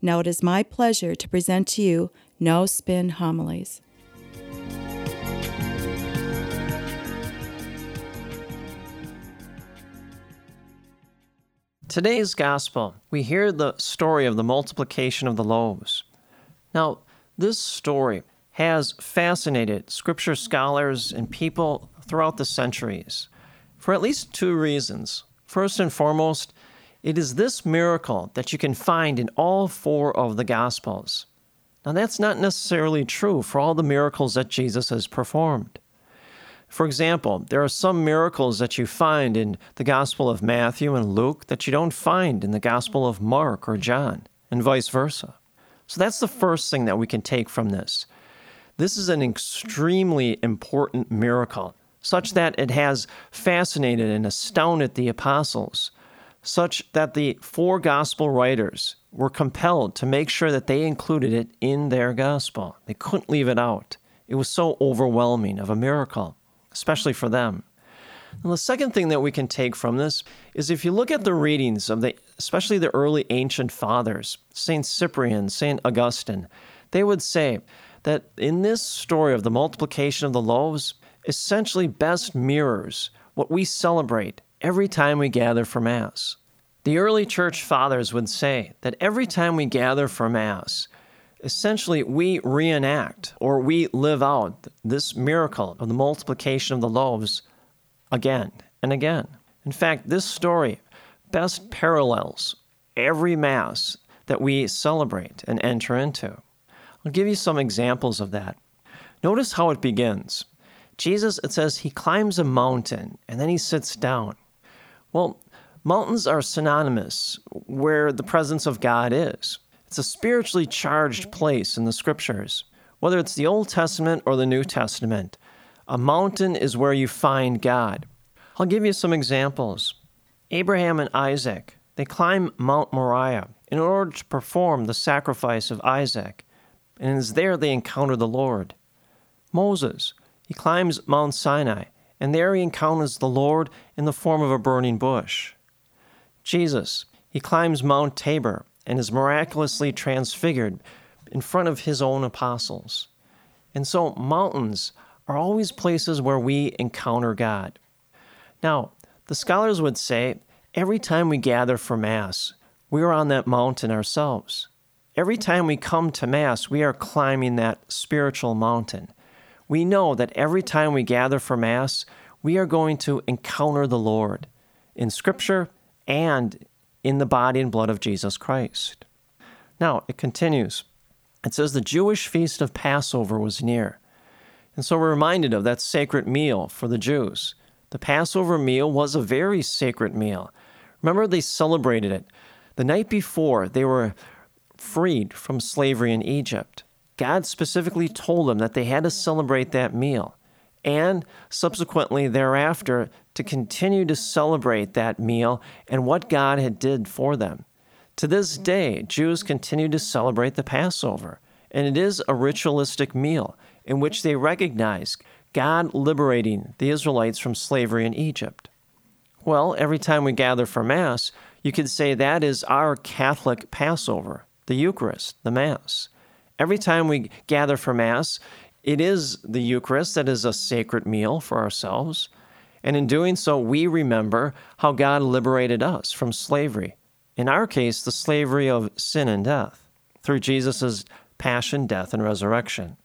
Now it is my pleasure to present to you No Spin Homilies. Today's gospel, we hear the story of the multiplication of the loaves. Now, this story has fascinated scripture scholars and people throughout the centuries for at least two reasons. First and foremost, it is this miracle that you can find in all four of the Gospels. Now, that's not necessarily true for all the miracles that Jesus has performed. For example, there are some miracles that you find in the Gospel of Matthew and Luke that you don't find in the Gospel of Mark or John, and vice versa. So that's the first thing that we can take from this. This is an extremely important miracle, such that it has fascinated and astounded the apostles, such that the four gospel writers were compelled to make sure that they included it in their gospel. They couldn't leave it out. It was so overwhelming of a miracle especially for them. And the second thing that we can take from this is if you look at the readings of the, especially the early ancient fathers, Saint Cyprian, Saint Augustine, they would say that in this story of the multiplication of the loaves, essentially best mirrors what we celebrate every time we gather for Mass. The early church fathers would say that every time we gather for Mass, essentially we reenact or we live out this miracle of the multiplication of the loaves again and again. In fact, this story best parallels every Mass that we celebrate and enter into. I'll give you some examples of that. Notice how it begins. Jesus, it says, he climbs a mountain and then he sits down. Well, mountains are synonymous where the presence of God is. It's a spiritually charged place in the scriptures. Whether it's the Old Testament or the New Testament, a mountain is where you find God. I'll give you some examples. Abraham and Isaac, they climb Mount Moriah in order to perform the sacrifice of Isaac, and it is there they encounter the Lord. Moses, he climbs Mount Sinai, and there he encounters the Lord in the form of a burning bush. Jesus, he climbs Mount Tabor, and is miraculously transfigured in front of his own apostles. And so, mountains are always places where we encounter God. Now, the scholars would say every time we gather for Mass, we are on that mountain ourselves. Every time we come to Mass, we are climbing that spiritual mountain. We know that every time we gather for Mass, we are going to encounter the Lord in Scripture and in the body and blood of Jesus Christ. Now, it continues. It says the Jewish feast of Passover was near. And so we're reminded of that sacred meal for the Jews. The Passover meal was a very sacred meal. Remember, they celebrated it. The night before, they were freed from slavery in Egypt. God specifically told them that they had to celebrate that meal and subsequently thereafter to continue to celebrate that meal and what God had did for them. To this day, Jews continue to celebrate the Passover, and it is a ritualistic meal in which they recognize God liberating the Israelites from slavery in Egypt. Well, every time we gather for Mass, you could say that is our Catholic Passover, the Eucharist, the Mass. Every time we gather for Mass, it is the Eucharist that is a sacred meal for ourselves. And in doing so, we remember how God liberated us from slavery. In our case, the slavery of sin and death through Jesus' passion, death, and resurrection.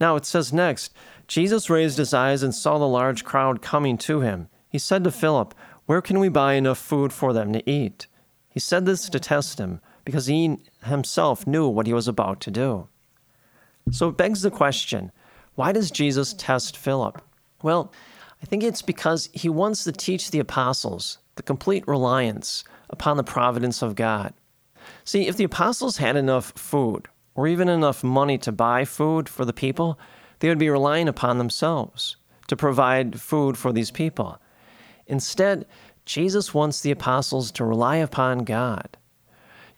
Now it says next Jesus raised his eyes and saw the large crowd coming to him. He said to Philip, Where can we buy enough food for them to eat? He said this to test him, because he himself knew what he was about to do. So it begs the question why does Jesus test Philip? Well, I think it's because he wants to teach the apostles the complete reliance upon the providence of God. See, if the apostles had enough food, or even enough money to buy food for the people, they would be relying upon themselves to provide food for these people. Instead, Jesus wants the apostles to rely upon God.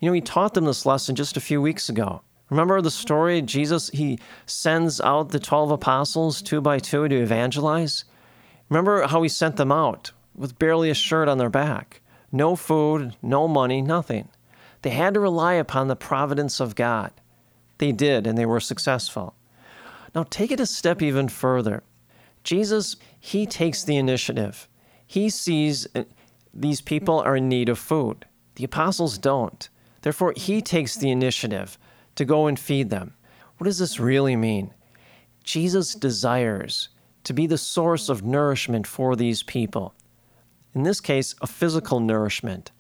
You know, he taught them this lesson just a few weeks ago. Remember the story? Jesus, he sends out the 12 apostles two by two to evangelize. Remember how he sent them out with barely a shirt on their back? No food, no money, nothing. They had to rely upon the providence of God. They did, and they were successful. Now, take it a step even further. Jesus, he takes the initiative. He sees uh, these people are in need of food. The apostles don't. Therefore, he takes the initiative to go and feed them. What does this really mean? Jesus desires to be the source of nourishment for these people. In this case, a physical nourishment.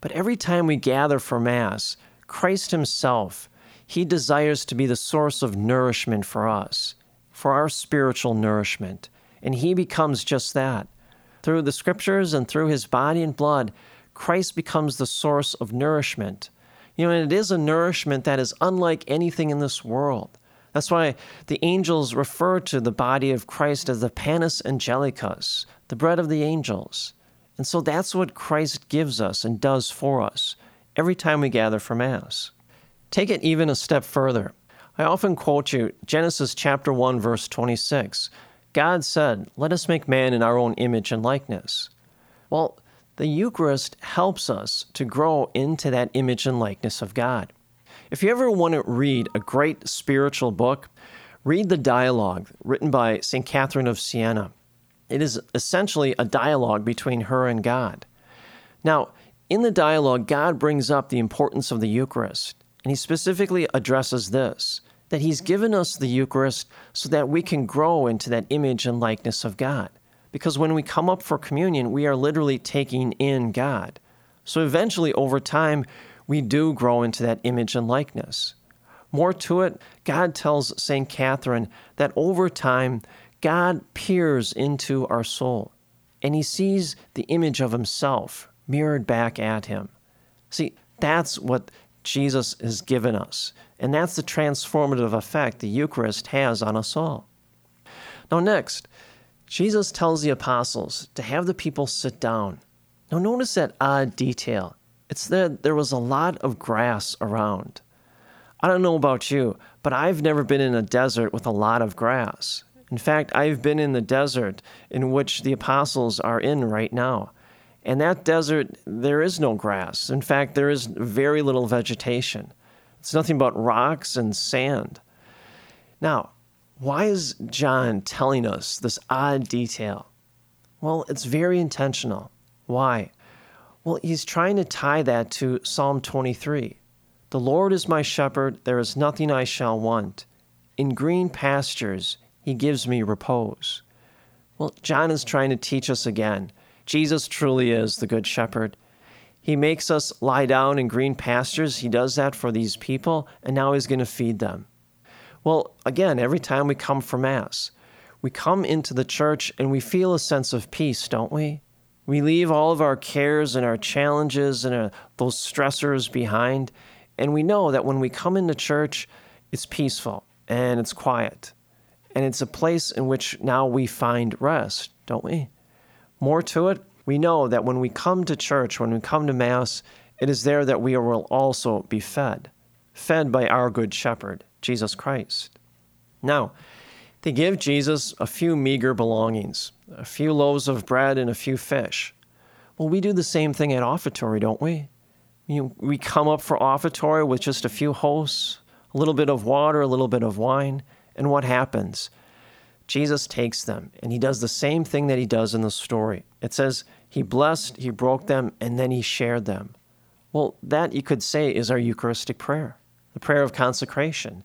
But every time we gather for Mass, Christ Himself, He desires to be the source of nourishment for us, for our spiritual nourishment. And He becomes just that. Through the Scriptures and through His body and blood, Christ becomes the source of nourishment. You know, and it is a nourishment that is unlike anything in this world. That's why the angels refer to the body of Christ as the panis angelicus, the bread of the angels. And so that's what Christ gives us and does for us every time we gather for Mass. Take it even a step further. I often quote you Genesis chapter 1 verse 26. God said, "Let us make man in our own image and likeness." Well, the Eucharist helps us to grow into that image and likeness of God. If you ever want to read a great spiritual book, read the dialogue written by St. Catherine of Siena. It is essentially a dialogue between her and God. Now, in the dialogue, God brings up the importance of the Eucharist, and he specifically addresses this that he's given us the Eucharist so that we can grow into that image and likeness of God. Because when we come up for communion, we are literally taking in God. So eventually, over time, we do grow into that image and likeness. More to it, God tells St. Catherine that over time, God peers into our soul and he sees the image of himself mirrored back at him. See, that's what Jesus has given us, and that's the transformative effect the Eucharist has on us all. Now, next, Jesus tells the apostles to have the people sit down. Now, notice that odd detail. It's that there was a lot of grass around. I don't know about you, but I've never been in a desert with a lot of grass. In fact, I've been in the desert in which the apostles are in right now. And that desert, there is no grass. In fact, there is very little vegetation. It's nothing but rocks and sand. Now, why is John telling us this odd detail? Well, it's very intentional. Why? Well, he's trying to tie that to Psalm 23. The Lord is my shepherd, there is nothing I shall want. In green pastures, he gives me repose. Well, John is trying to teach us again. Jesus truly is the Good Shepherd. He makes us lie down in green pastures. He does that for these people, and now he's going to feed them. Well, again, every time we come for Mass, we come into the church and we feel a sense of peace, don't we? We leave all of our cares and our challenges and our, uh, those stressors behind, and we know that when we come into church, it's peaceful and it's quiet. And it's a place in which now we find rest, don't we? More to it, we know that when we come to church, when we come to Mass, it is there that we will also be fed, fed by our Good Shepherd, Jesus Christ. Now, they give Jesus a few meager belongings, a few loaves of bread and a few fish. Well, we do the same thing at offertory, don't we? We come up for offertory with just a few hosts, a little bit of water, a little bit of wine, and what happens? Jesus takes them and he does the same thing that he does in the story. It says he blessed, he broke them, and then he shared them. Well, that you could say is our Eucharistic prayer, the prayer of consecration.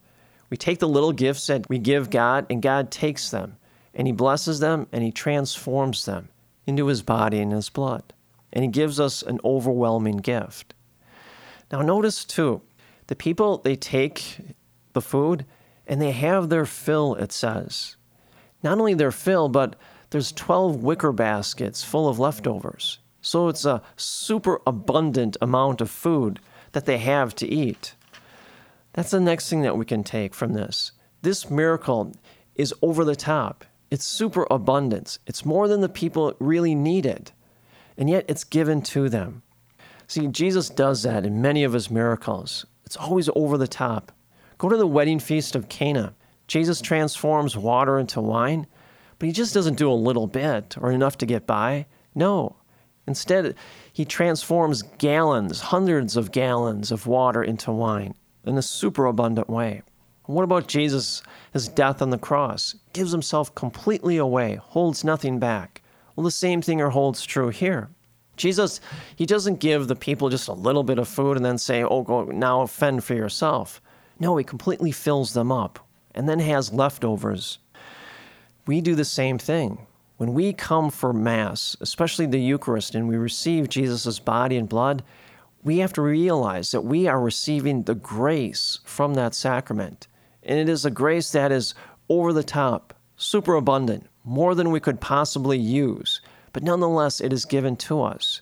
We take the little gifts that we give God, and God takes them, and he blesses them, and he transforms them into his body and his blood. And he gives us an overwhelming gift. Now, notice too, the people, they take the food and they have their fill, it says. Not only their fill, but there's 12 wicker baskets full of leftovers. So it's a super abundant amount of food that they have to eat. That's the next thing that we can take from this. This miracle is over the top. It's super abundance. It's more than the people really needed. And yet it's given to them. See, Jesus does that in many of his miracles. It's always over the top. Go to the wedding feast of Cana. Jesus transforms water into wine, but he just doesn't do a little bit or enough to get by. No. Instead, he transforms gallons, hundreds of gallons of water into wine in a super abundant way. What about Jesus, his death on the cross? Gives himself completely away, holds nothing back. Well, the same thing holds true here. Jesus, he doesn't give the people just a little bit of food and then say, oh, go now fend for yourself. No, he completely fills them up and then has leftovers. We do the same thing. When we come for Mass, especially the Eucharist, and we receive Jesus' body and blood, we have to realize that we are receiving the grace from that sacrament. And it is a grace that is over the top, super abundant, more than we could possibly use. But nonetheless, it is given to us.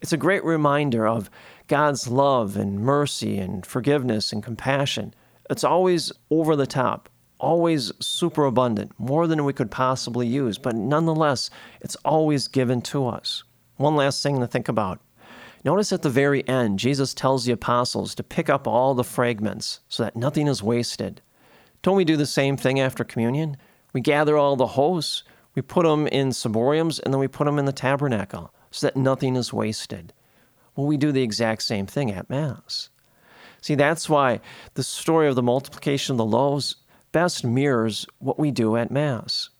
It's a great reminder of God's love and mercy and forgiveness and compassion. It's always over the top, always super abundant, more than we could possibly use, but nonetheless, it's always given to us. One last thing to think about. Notice at the very end, Jesus tells the apostles to pick up all the fragments so that nothing is wasted. Don't we do the same thing after communion? We gather all the hosts, we put them in ciboriums, and then we put them in the tabernacle so that nothing is wasted. Well, we do the exact same thing at Mass. See, that's why the story of the multiplication of the loaves best mirrors what we do at Mass.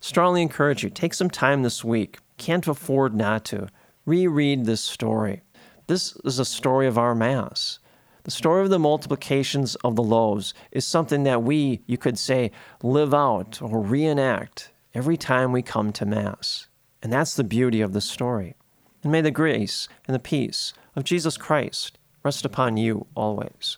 Strongly encourage you, take some time this week. Can't afford not to. Reread this story. This is a story of our Mass. The story of the multiplications of the loaves is something that we, you could say, live out or reenact every time we come to Mass. And that's the beauty of the story. And may the grace and the peace of Jesus Christ rest upon you always.